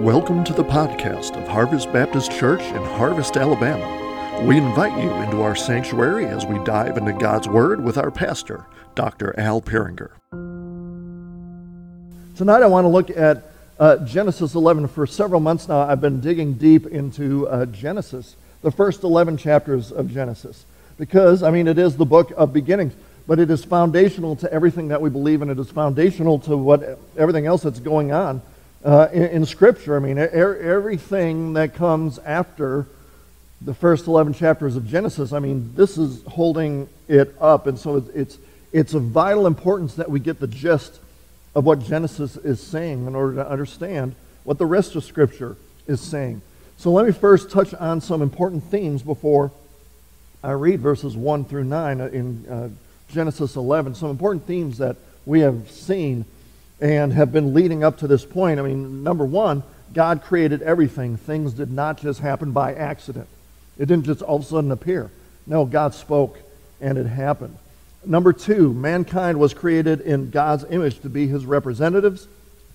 Welcome to the podcast of Harvest Baptist Church in Harvest, Alabama. We invite you into our sanctuary as we dive into God's Word with our pastor, Dr. Al Peringer. Tonight I want to look at uh, Genesis 11. For several months now, I've been digging deep into uh, Genesis, the first 11 chapters of Genesis. Because, I mean, it is the book of beginnings, but it is foundational to everything that we believe, and it is foundational to what everything else that's going on uh, in, in, Scripture. I mean, er, everything that comes after the first 11 chapters of Genesis, I mean, this is holding it up. And so it's, it's of vital importance that we get the gist of what Genesis is saying in order to understand what the rest of Scripture is saying. So let me first touch on some important themes before I read verses 1 through 9 in uh, Genesis 11. Some important themes that we have seen and have been leading up to this point. I mean, number one, God created everything. Things did not just happen by accident. It didn't just all of a sudden appear. No, God spoke and it happened. Number two, mankind was created in God's image to be his representatives,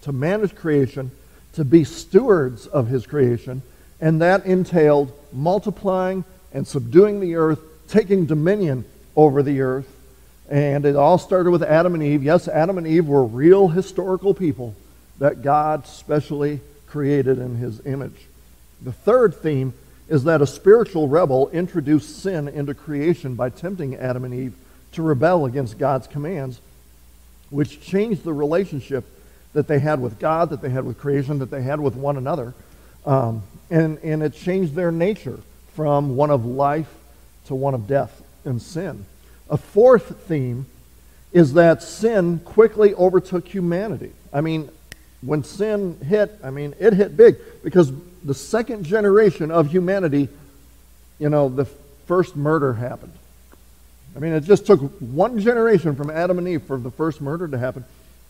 to manage creation, to be stewards of his creation, and that entailed multiplying and subduing the earth, taking dominion over the earth. And it all started with Adam and Eve. Yes, Adam and Eve were real historical people that God specially created in his image. The third theme is that a spiritual rebel introduced sin into creation by tempting Adam and Eve to rebel against God's commands, which changed the relationship that they had with God, that they had with creation, that they had with one another. Um, and, and it changed their nature from one of life to one of death and sin. A fourth theme is that sin quickly overtook humanity. I mean, when sin hit, I mean, it hit big because the second generation of humanity, you know, the first murder happened. I mean, it just took one generation from Adam and Eve for the first murder to happen.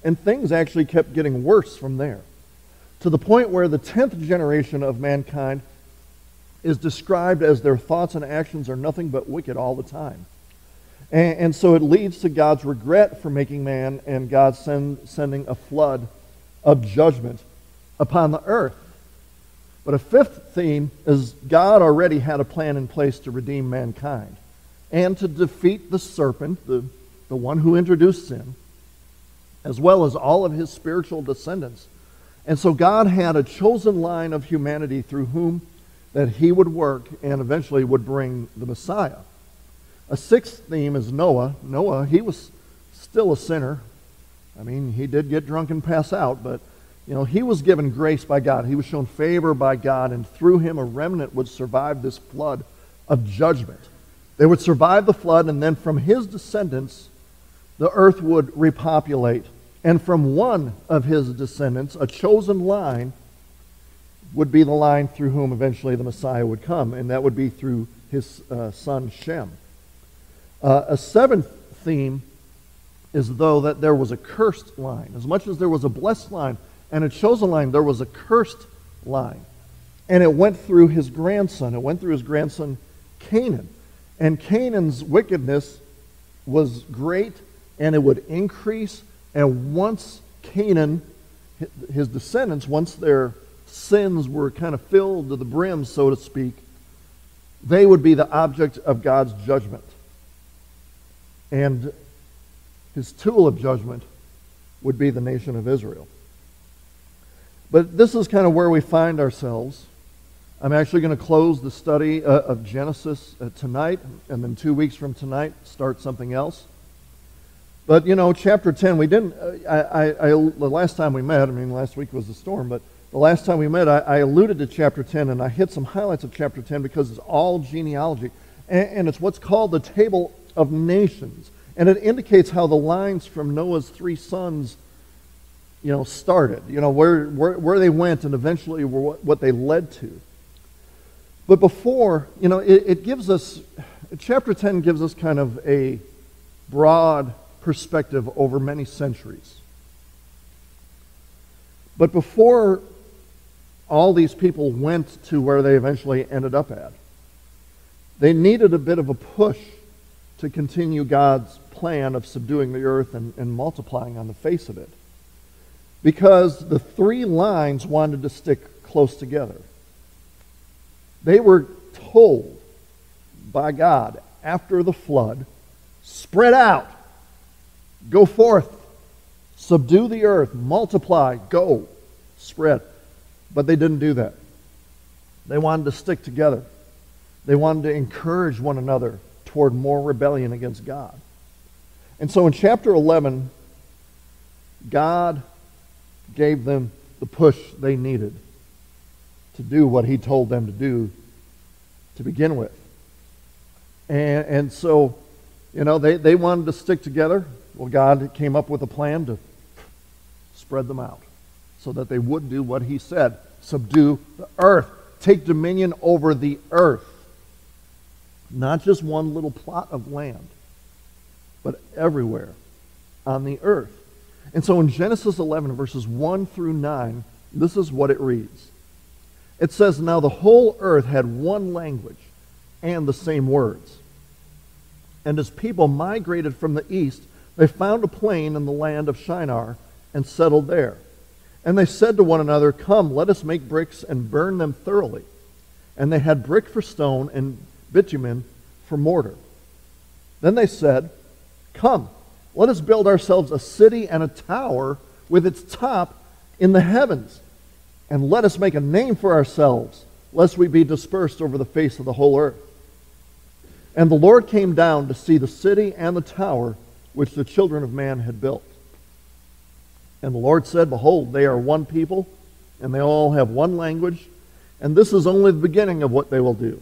And things actually kept getting worse from there. To the point where the 10th generation of mankind is described as their thoughts and actions are nothing but wicked all the time. And, and so it leads to God's regret for making man and God send, sending a flood of judgment upon the earth. But a fifth theme is God already had a plan in place to redeem mankind and to defeat the serpent, the, the one who introduced sin, as well as all of his spiritual descendants. And so God had a chosen line of humanity through whom that he would work and eventually would bring the Messiah. A sixth theme is Noah. Noah, he was still a sinner. I mean, he did get drunk and pass out, but you know, he was given grace by God. He was shown favor by God, and through him a remnant would survive this flood of judgment. They would survive the flood, and then from his descendants, the earth would repopulate. And from one of his descendants, a chosen line, would be the line through whom eventually the Messiah would come, and that would be through his uh, son Shem. Uh, a seventh theme is though that there was a cursed line. As much as there was a blessed line and a chosen line, there was a cursed line. And it went through his grandson. It went through his grandson Canaan. And Canaan's wickedness was great and it would increase. And once Canaan, his descendants, once their sins were kind of filled to the brim, so to speak, they would be the object of God's judgment. And his tool of judgment would be the nation of Israel. But this is kind of where we find ourselves. I'm actually going to close the study uh, of Genesis uh, tonight, and then two weeks from tonight, start something else. But, you know, chapter 10, we didn't, uh, I, I, I, the last time we met, I mean, last week was the storm, but the last time we met, I, I, alluded to chapter 10, and I hit some highlights of chapter 10 because it's all genealogy. And, and it's what's called the Table of Nations. And it indicates how the lines from Noah's three sons you know, started, you know, where, where, where they went and eventually what, what they led to. But before, you know, it, it gives us, chapter 10 gives us kind of a broad perspective over many centuries. But before all these people went to where they eventually ended up at, they needed a bit of a push to continue God's plan of subduing the earth and, and multiplying on the face of it. Because the three lines wanted to stick close together. They were told by God after the flood spread out, go forth, subdue the earth, multiply, go, spread. But they didn't do that. They wanted to stick together. They wanted to encourage one another toward more rebellion against God. And so in chapter 11, God gave them the push they needed to do what he told them to do to begin with. And, and so, you know, they, they wanted to stick together. Well, God came up with a plan to spread them out so that they would do what he said subdue the earth, take dominion over the earth. Not just one little plot of land, but everywhere on the earth. And so in Genesis 11, verses 1 through 9, this is what it reads. It says, Now the whole earth had one language and the same words. And as people migrated from the east, they found a plain in the land of Shinar and settled there. And they said to one another, Come, let us make bricks and burn them thoroughly. And they had brick for stone and bitumen for mortar. Then they said, Come, let us build ourselves a city and a tower with its top in the heavens. And let us make a name for ourselves, lest we be dispersed over the face of the whole earth. And the Lord came down to see the city and the tower which the children of man had built. And the Lord said, Behold, they are one people, and they all have one language, and this is only the beginning of what they will do.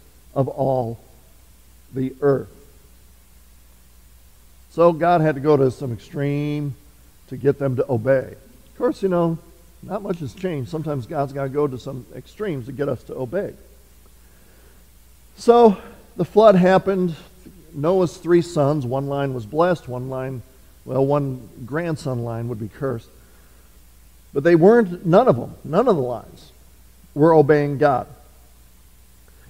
of all the earth. So God had to go to some extreme to get them to obey. Of course, you know, not much has changed. Sometimes God's got to go to some extremes to get us to obey. So the flood happened. Noah's three sons, one line was blessed, one line, well, one grandson line would be cursed. But they weren't, none of them, none of the lines were obeying God.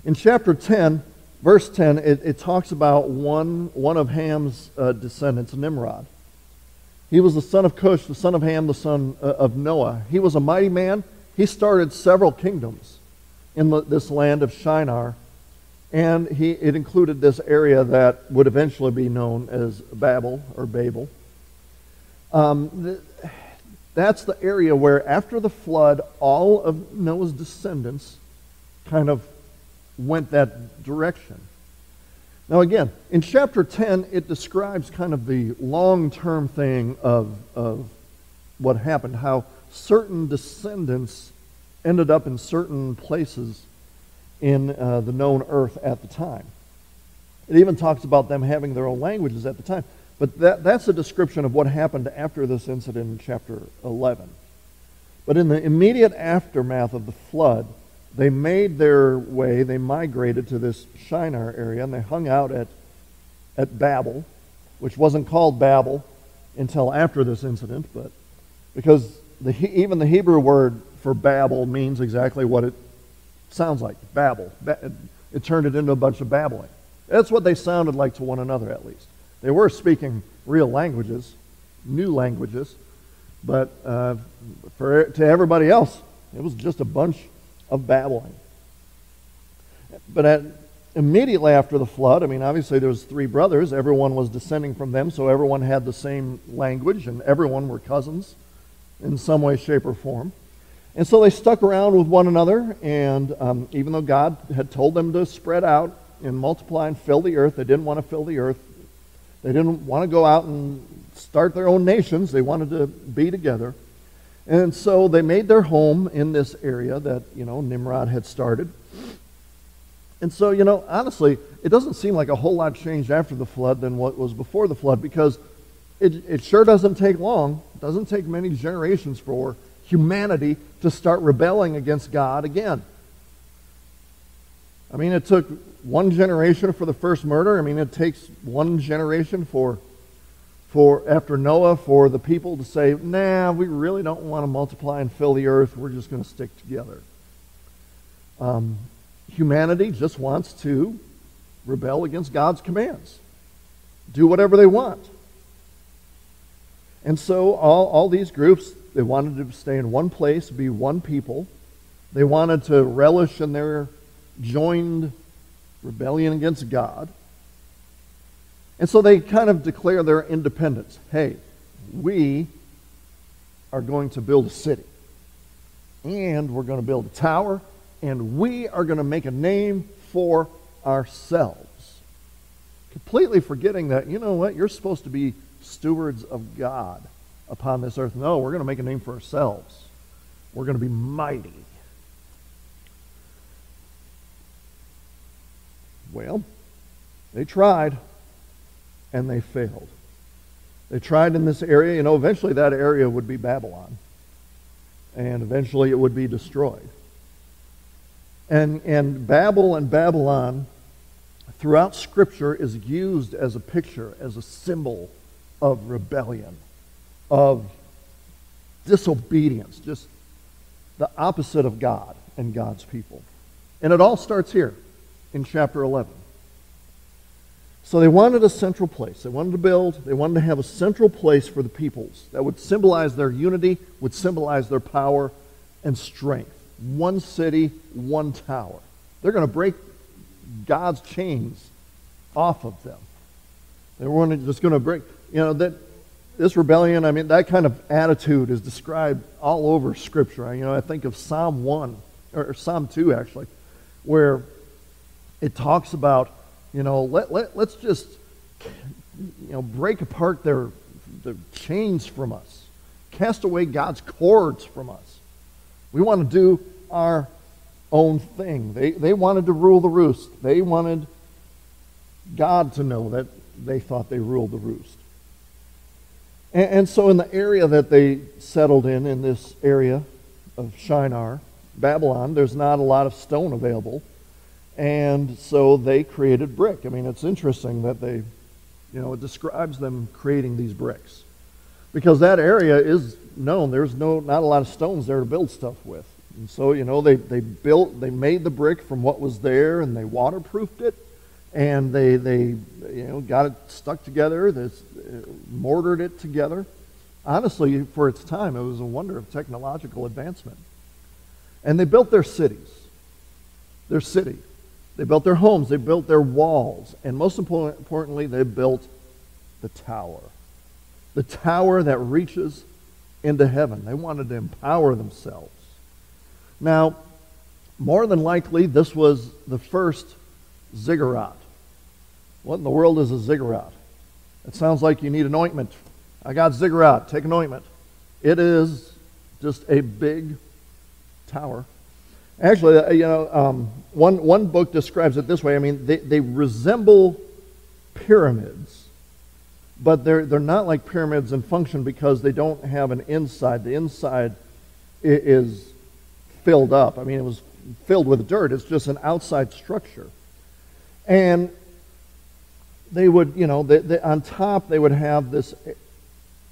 In chapter 10, verse 10, it, it talks about one, one of Ham's uh, descendants, Nimrod. He was the son of Cush, the son of Ham, the son uh, of Noah. He was a mighty man. He started several kingdoms in the, this land of Shinar. And he, it included this area that would eventually be known as Babel or Babel. Um, that's the area where, after the flood, all of Noah's descendants kind of went that direction. Now, again, in chapter 10, it describes kind of the long term thing of, of what happened, how certain descendants ended up in certain places in uh, the known earth at the time. It even talks about them having their own languages at the time. But that, that's a description of what happened after this incident in chapter 11. But in the immediate aftermath of the flood, they made their way, they migrated to this Shinar area, and they hung out at, at Babel, which wasn't called Babel until after this incident, but because the, even the Hebrew word for Babel means exactly what it sounds like Babel. It turned it into a bunch of babbling. That's what they sounded like to one another, at least. They were speaking real languages, new languages, but uh, for, to everybody else, it was just a bunch of babbling. But at, immediately after the flood, I mean, obviously there was three brothers. Everyone was descending from them, so everyone had the same language, and everyone were cousins in some way, shape, or form. And so they stuck around with one another, and um, even though God had told them to spread out and multiply and fill the earth, they didn't want to fill the earth. They didn't want to go out and start their own nations. They wanted to be together. And so they made their home in this area that, you know, Nimrod had started. And so, you know, honestly, it doesn't seem like a whole lot changed after the flood than what was before the flood because it, it sure doesn't take long, doesn't take many generations for humanity to start rebelling against God again. I mean, it took one generation for the first murder. I mean, it takes one generation for, for after Noah for the people to say, nah, we really don't want to multiply and fill the earth. We're just going to stick together. Um, humanity just wants to rebel against God's commands, do whatever they want. And so all, all these groups, they wanted to stay in one place, be one people. They wanted to relish in their joined rebellion against God. And so they kind of declare their independence. Hey, we are going to build a city. And we're going to build a tower. And we are going to make a name for ourselves. Completely forgetting that, you know what, you're supposed to be stewards of God upon this earth. No, we're going to make a name for ourselves. We're going to be mighty. Well, they tried and they failed. They tried in this area. You know, eventually that area would be Babylon. And eventually it would be destroyed. And, and Babel and Babylon throughout Scripture is used as a picture, as a symbol of rebellion, of disobedience, just the opposite of God and God's people. And it all starts here in chapter 11. So they wanted a central place. They wanted to build, they wanted to have a central place for the peoples that would symbolize their unity, would symbolize their power and strength. One city, one tower. They're going to break God's chains off of them. They weren't just going to break, you know, that this rebellion, I mean, that kind of attitude is described all over Scripture. You know, I think of Psalm 1, or Psalm 2, actually, where it talks about, you know, let, let, let's just, you know, break apart their, their chains from us, cast away God's cords from us. We want to do our own thing. They, they wanted to rule the roost. They wanted God to know that they thought they ruled the roost. And, and so, in the area that they settled in, in this area of Shinar, Babylon, there's not a lot of stone available. And so they created brick. I mean, it's interesting that they, you know, it describes them creating these bricks. Because that area is known. There's no, not a lot of stones there to build stuff with. And so, you know, they, they built, they made the brick from what was there and they waterproofed it and they, they you know, got it stuck together, they mortared it together. Honestly, for its time, it was a wonder of technological advancement. And they built their cities. Their city. They built their homes, they built their walls, and most importantly, they built the tower. The tower that reaches into heaven. They wanted to empower themselves. Now, more than likely, this was the first ziggurat. What in the world is a ziggurat? It sounds like you need an ointment. I got ziggurat. Take an ointment. It is just a big tower Actually, uh, you know, um, one, one book describes it this way. I mean, they, they resemble pyramids, but they're, they're not like pyramids in function because they don't have an inside. The inside is filled up. I mean, it was filled with dirt. It's just an outside structure. And they would, you know, they, they, on top, they would have this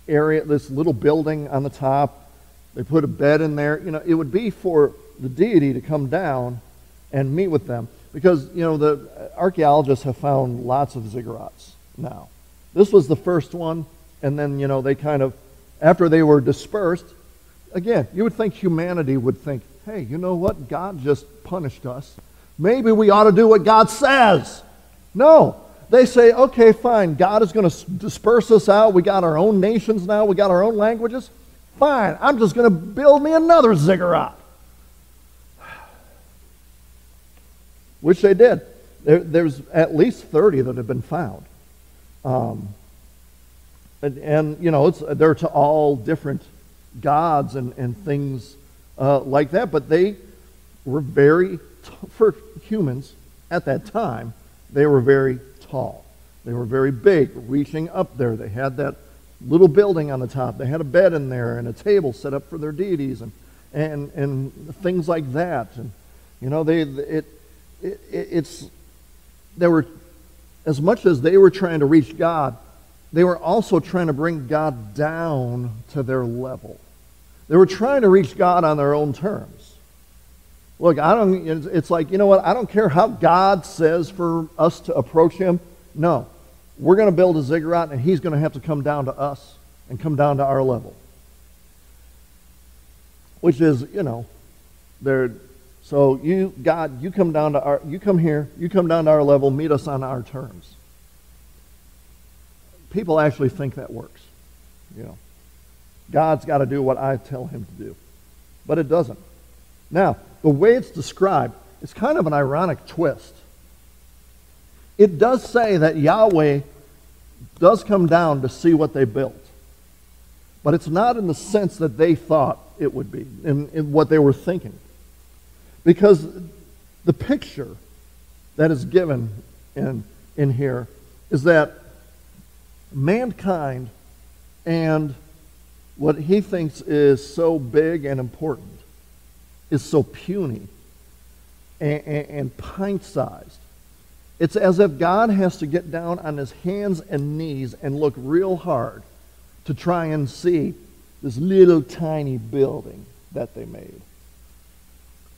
area, this little building on the top. They put a bed in there. You know, it would be for the deity to come down and meet with them. Because, you know, the archaeologists have found lots of ziggurats now. This was the first one, and then, you know, they kind of, after they were dispersed, again, you would think humanity would think, hey, you know what? God just punished us. Maybe we ought to do what God says. No. They say, okay, fine. God is going to disperse us out. We got our own nations now. We got our own languages. Fine. I'm just going to build me another ziggurat. Which they did. There, there's at least 30 that have been found. Um, and, and, you know, it's, they're to all different gods and, and things uh, like that, but they were very, t- for humans at that time, they were very tall. They were very big, reaching up there. They had that little building on the top. They had a bed in there and a table set up for their deities and, and, and things like that. And, you know, they, it, it, it's, they were, as much as they were trying to reach God, they were also trying to bring God down to their level. They were trying to reach God on their own terms. Look, I don't, it's like, you know what? I don't care how God says for us to approach Him. No. We're going to build a ziggurat, and He's going to have to come down to us and come down to our level. Which is, you know, there. So you, God, you come down to our, you come here, you come down to our level, meet us on our terms. People actually think that works. You know, God's got to do what I tell him to do, but it doesn't. Now, the way it's described, it's kind of an ironic twist. It does say that Yahweh does come down to see what they built. But it's not in the sense that they thought it would be, in, in what they were thinking. Because the picture that is given in, in here is that mankind and what he thinks is so big and important is so puny and, and, and pint sized. It's as if God has to get down on his hands and knees and look real hard to try and see this little tiny building that they made.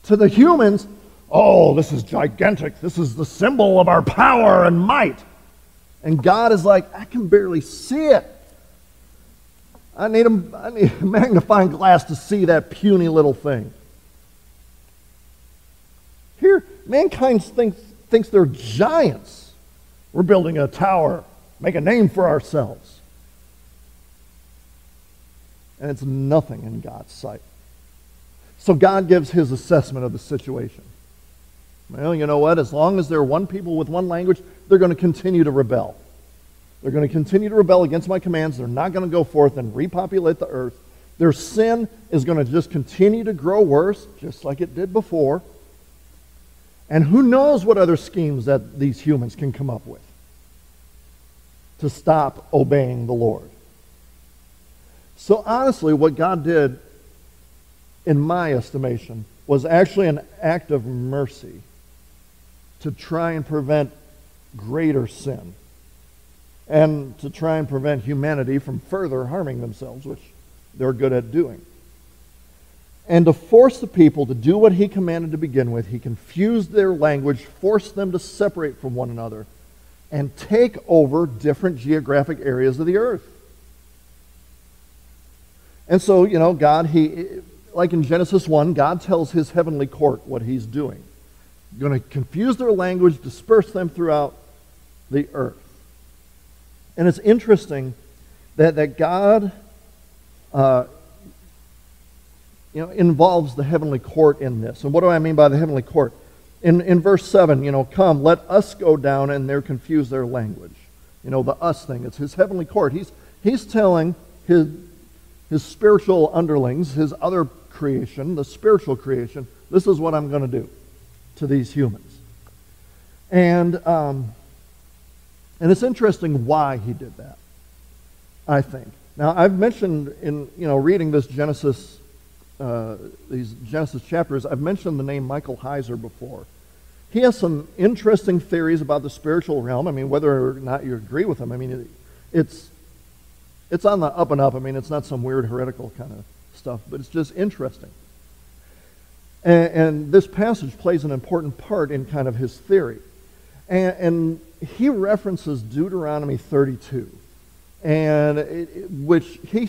To the humans, oh, this is gigantic. This is the symbol of our power and might. And God is like, I can barely see it. I need a, I need a magnifying glass to see that puny little thing. Here, mankind thinks, thinks they're giants. We're building a tower, make a name for ourselves. And it's nothing in God's sight. So God gives his assessment of the situation. Well, you know what? As long as there are one people with one language, they're going to continue to rebel. They're going to continue to rebel against my commands. They're not going to go forth and repopulate the earth. Their sin is going to just continue to grow worse, just like it did before. And who knows what other schemes that these humans can come up with to stop obeying the Lord. So, honestly, what God did, in my estimation, was actually an act of mercy to try and prevent greater sin and to try and prevent humanity from further harming themselves, which they're good at doing and to force the people to do what he commanded to begin with. He confused their language, forced them to separate from one another, and take over different geographic areas of the earth. And so, you know, God, he, like in Genesis 1, God tells his heavenly court what he's doing. going to confuse their language, disperse them throughout the earth. And it's interesting that, that God uh, you know, involves the heavenly court in this. And what do I mean by the heavenly court? In, in verse 7, you know, come, let us go down, and they're confused their language. You know, the us thing. It's his heavenly court. He's, he's telling his, his spiritual underlings, his other creation, the spiritual creation, this is what I'm going to do to these humans. And, um, and it's interesting why he did that, I think. Now, I've mentioned in, you know, reading this Genesis uh, these Genesis chapters, I've mentioned the name Michael Heiser before. He has some interesting theories about the spiritual realm. I mean, whether or not you agree with him, I mean, it, it's it's on the up and up. I mean, it's not some weird heretical kind of stuff, but it's just interesting. And, and this passage plays an important part in kind of his theory. And, and he references Deuteronomy 32, and it, which he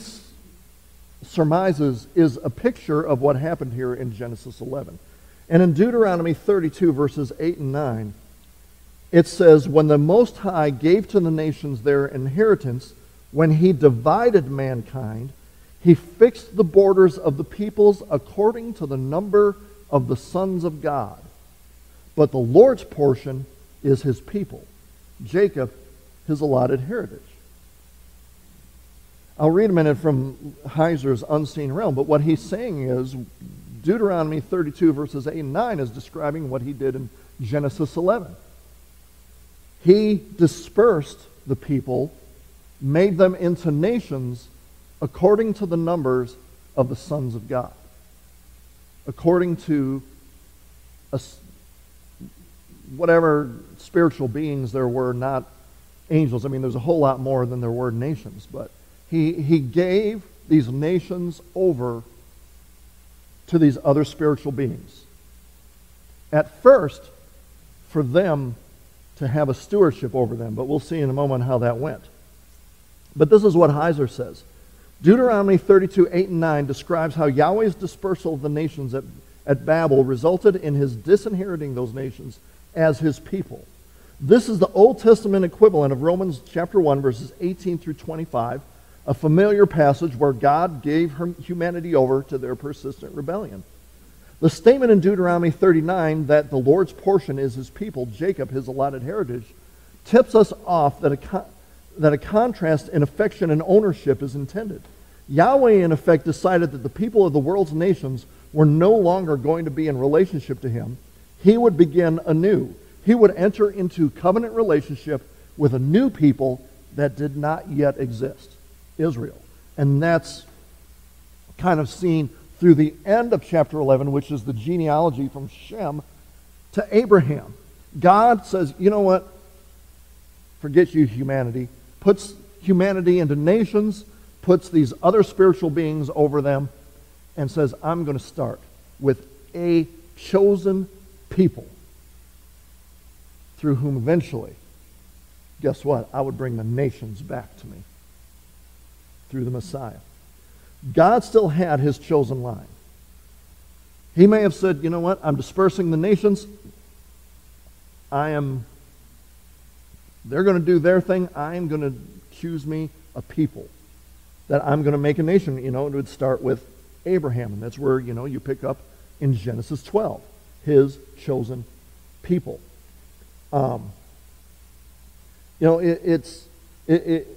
surmises is a picture of what happened here in Genesis 11. And in Deuteronomy 32, verses 8 and 9, it says, When the Most High gave to the nations their inheritance, when he divided mankind, he fixed the borders of the peoples according to the number of the sons of God. But the Lord's portion is his people, Jacob, his allotted heritage. I'll read a minute from Heiser's Unseen Realm, but what he's saying is Deuteronomy 32, verses 8 and 9, is describing what he did in Genesis 11. He dispersed the people made them into nations according to the numbers of the sons of God. According to a, whatever spiritual beings there were, not angels. I mean, there's a whole lot more than there were nations, but he, he gave these nations over to these other spiritual beings. At first, for them to have a stewardship over them, but we'll see in a moment how that went. But this is what Heiser says. Deuteronomy 32, 8 and 9 describes how Yahweh's dispersal of the nations at, at Babel resulted in his disinheriting those nations as his people. This is the Old Testament equivalent of Romans chapter 1, verses 18 through 25, a familiar passage where God gave humanity over to their persistent rebellion. The statement in Deuteronomy 39 that the Lord's portion is his people, Jacob, his allotted heritage, tips us off that a, that a contrast in affection and ownership is intended. Yahweh, in effect, decided that the people of the world's nations were no longer going to be in relationship to him. He would begin anew. He would enter into covenant relationship with a new people that did not yet exist, Israel. And that's kind of seen through the end of chapter 11, which is the genealogy from Shem to Abraham. God says, you know what? Forget you, humanity. Puts humanity into nations puts these other spiritual beings over them and says, I'm going to start with a chosen people through whom eventually, guess what? I would bring the nations back to me through the Messiah. God still had his chosen line. He may have said, you know what? I'm dispersing the nations. I am, they're going to do their thing. I am going to choose me a people that I'm going to make a nation. You know, it would start with Abraham, and that's where, you know, you pick up in Genesis 12, his chosen people. Um, you know, it, it's, it, it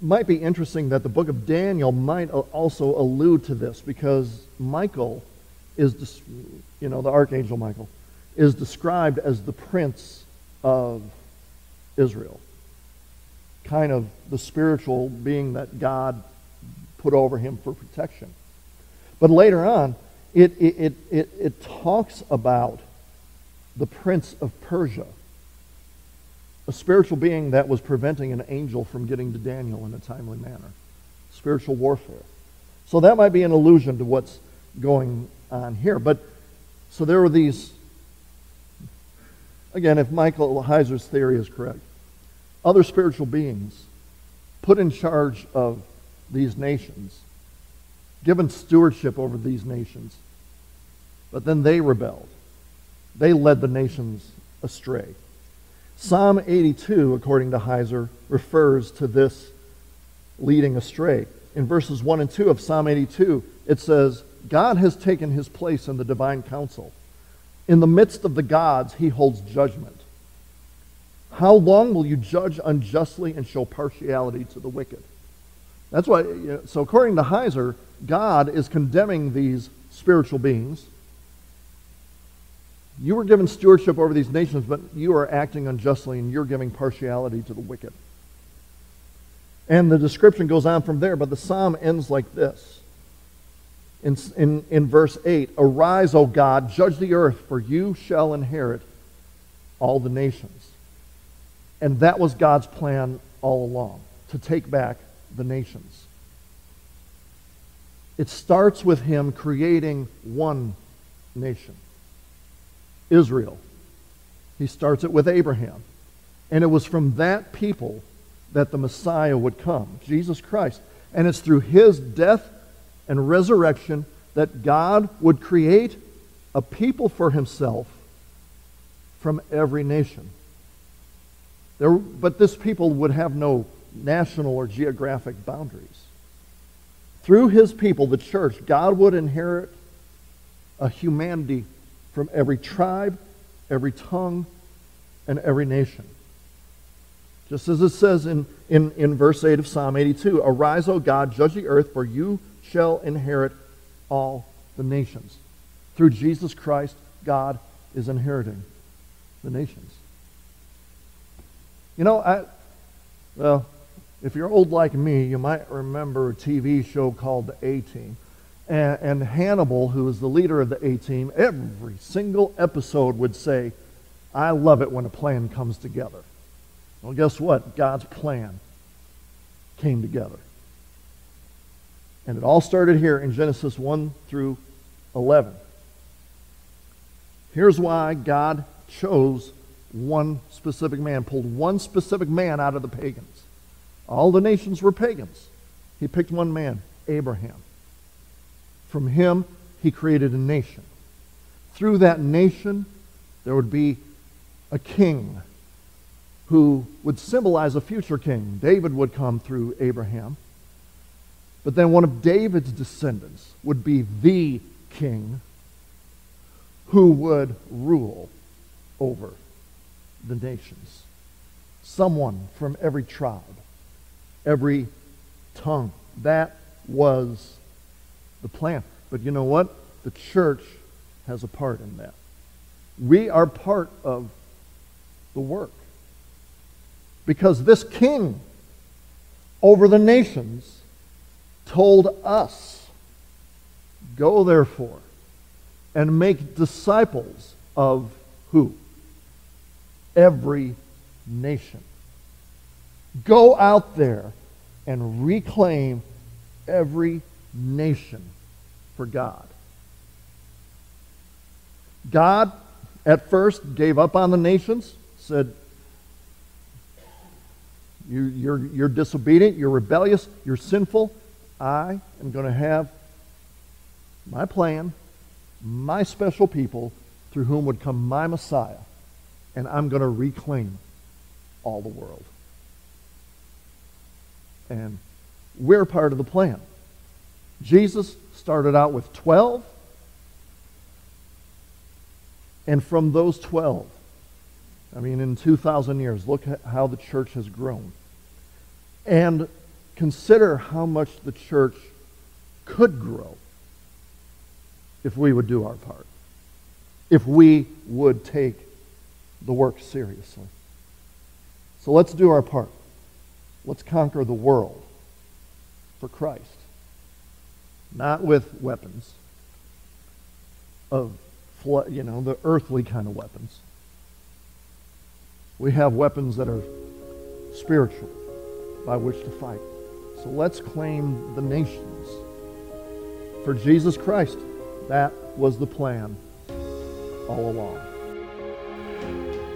might be interesting that the book of Daniel might also allude to this because Michael is, you know, the archangel Michael is described as the prince of Israel kind of the spiritual being that God put over him for protection. But later on, it, it, it, it, talks about the prince of Persia, a spiritual being that was preventing an angel from getting to Daniel in a timely manner. Spiritual warfare. So that might be an allusion to what's going on here. But so there were these, again, if Michael Heiser's theory is correct, other spiritual beings put in charge of these nations, given stewardship over these nations. But then they rebelled. They led the nations astray. Psalm 82, according to Heiser, refers to this leading astray. In verses 1 and 2 of Psalm 82, it says, God has taken his place in the divine council. In the midst of the gods, he holds judgment. How long will you judge unjustly and show partiality to the wicked? That's why, so according to Heiser, God is condemning these spiritual beings. You were given stewardship over these nations, but you are acting unjustly and you're giving partiality to the wicked. And the description goes on from there, but the psalm ends like this. In, in, in verse 8 Arise, O God, judge the earth, for you shall inherit all the nations. And that was God's plan all along to take back the nations. It starts with him creating one nation Israel. He starts it with Abraham. And it was from that people that the Messiah would come, Jesus Christ. And it's through his death and resurrection that God would create a people for himself from every nation. There, but this people would have no national or geographic boundaries. Through his people, the church, God would inherit a humanity from every tribe, every tongue, and every nation. Just as it says in, in, in verse 8 of Psalm 82 Arise, O God, judge the earth, for you shall inherit all the nations. Through Jesus Christ, God is inheriting the nations. You know, I, well, If you're old like me, you might remember a TV show called The A Team. And, and Hannibal, who was the leader of the A Team, every single episode would say, I love it when a plan comes together. Well, guess what? God's plan came together. And it all started here in Genesis 1 through 11. Here's why God chose one specific man, pulled one specific man out of the pagans. All the nations were pagans. He picked one man, Abraham. From him, he created a nation. Through that nation, there would be a king who would symbolize a future king. David would come through Abraham. But then one of David's descendants would be the king who would rule over the nations. Someone from every tribe, every tongue. That was the plan. But you know what? The church has a part in that. We are part of the work. Because this king over the nations told us, Go therefore and make disciples of who? Every nation. Go out there and reclaim every nation for God. God at first gave up on the nations, said, you, you're, you're disobedient, you're rebellious, you're sinful. I am going to have my plan, my special people through whom would come my Messiah, and I'm going to reclaim all the world. And we're part of the plan. Jesus started out with 12, and from those 12, I mean, in 2,000 years, look at how the church has grown. And consider how much the church could grow if we would do our part, if we would take the work seriously. So let's do our part. Let's conquer the world for Christ. Not with weapons of, you know, the earthly kind of weapons. We have weapons that are spiritual by which to fight. So let's claim the nations for Jesus Christ. That was the plan all along.